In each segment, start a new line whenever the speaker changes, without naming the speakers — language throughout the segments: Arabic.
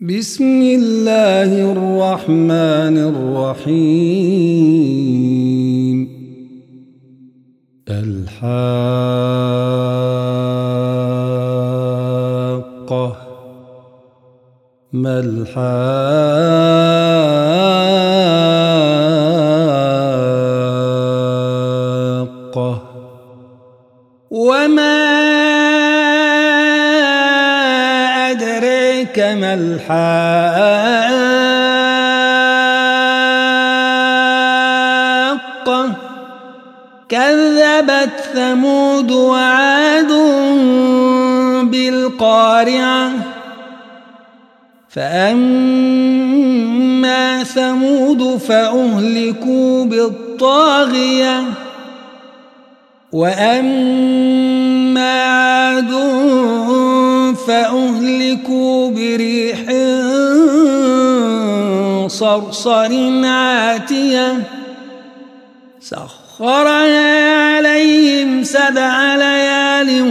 بسم الله الرحمن الرحيم الحاقة ما الحاقة كذبت ثمود وعاد بالقارعة. فأما ثمود فأهلكوا بالطاغية. وأما عاد فأهلكوا بريح صرصر عاتية سخرها عليهم سبع ليال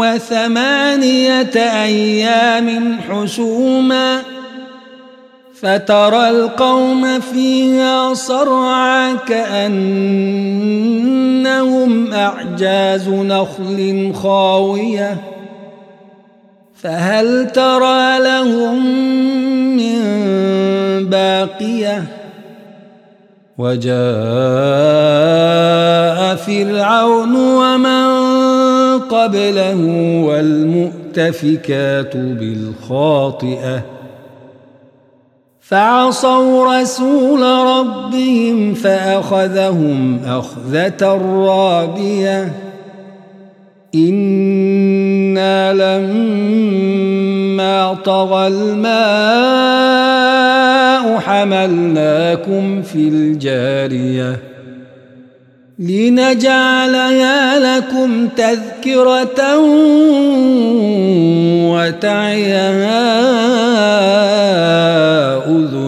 وثمانية أيام حسوما. فترى القوم فيها صرعا كأنهم أعجاز نخل خاوية. فهل ترى لهم من باقية؟ وجاء فرعون ومن قبله والمؤتفكات بالخاطئة. فعصوا رسول ربهم فأخذهم أخذة رابية. إنا لما طغى الماء حملناكم في الجارية لنجعلها لكم تذكرة وتعيها أذن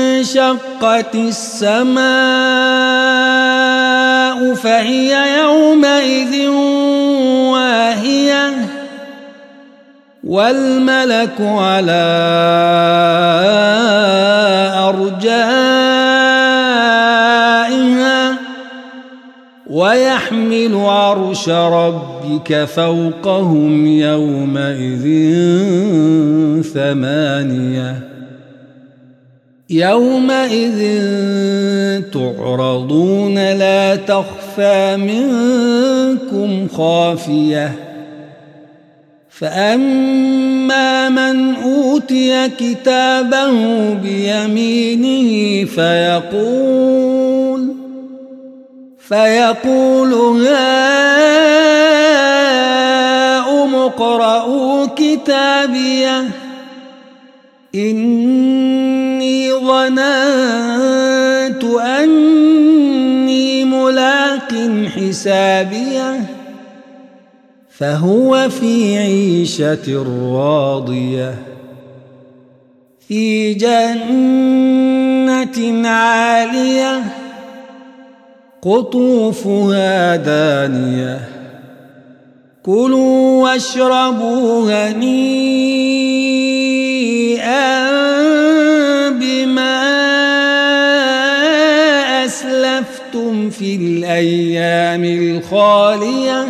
وانشقت السماء فهي يومئذ واهية والملك على أرجائها ويحمل عرش ربك فوقهم يومئذ ثمانية يومئذ تعرضون لا تخفى منكم خافية فأما من أوتي كتابه بيمينه فيقول فيقول هاؤم اقرءوا كتابيه إني حسابية فهو في عيشة راضية. في جنة عالية قطوفها دانية. كلوا واشربوا هنيئا بما أسلفتم في الأيام الخالية.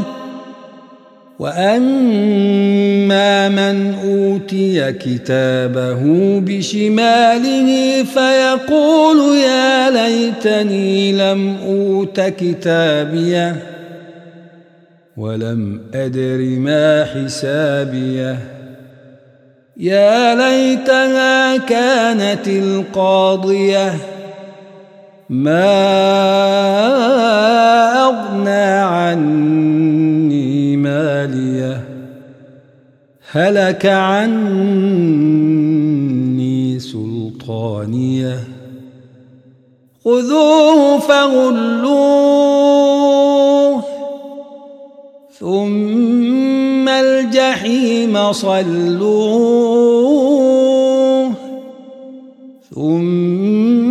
وأما من أوتي كتابه بشماله فيقول يا ليتني لم أوت كتابيه ولم أدر ما حسابيه. يا ليتها كانت القاضية. ما أغنى عني ماليه هلك عني الزبانية خذوه فغلوه ثم الجحيم صلوه ثم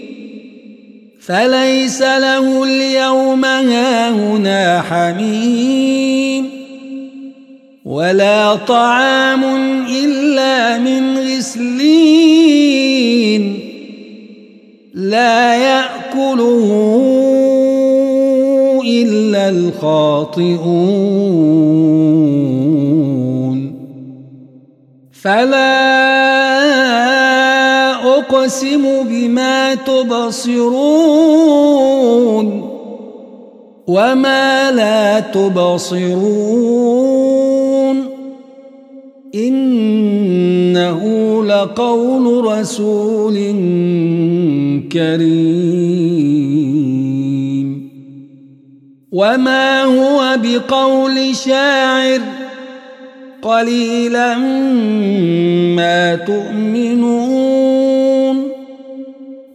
فليس له اليوم هاهنا حميم ولا طعام إلا من غسلين لا يأكله إلا الخاطئون فلا أقسم بما تبصرون وما لا تبصرون إنه لقول رسول كريم وما هو بقول شاعر قليلا ما تؤمنون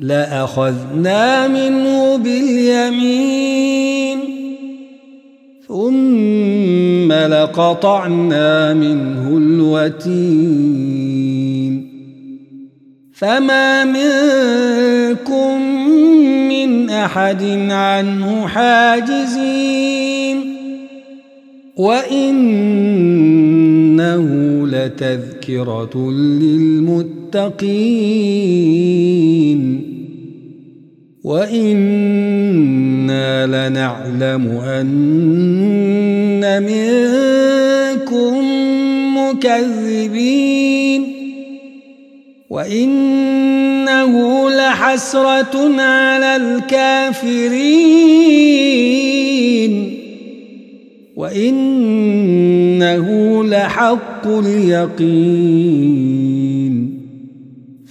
لأخذنا منه باليمين ثم لقطعنا منه الوتين. فما منكم من أحد عنه حاجزين وإنه لتذكرة للمتقين. وأنا لنعلم ان منكم مكذبين وانه لحسره على الكافرين وانه لحق اليقين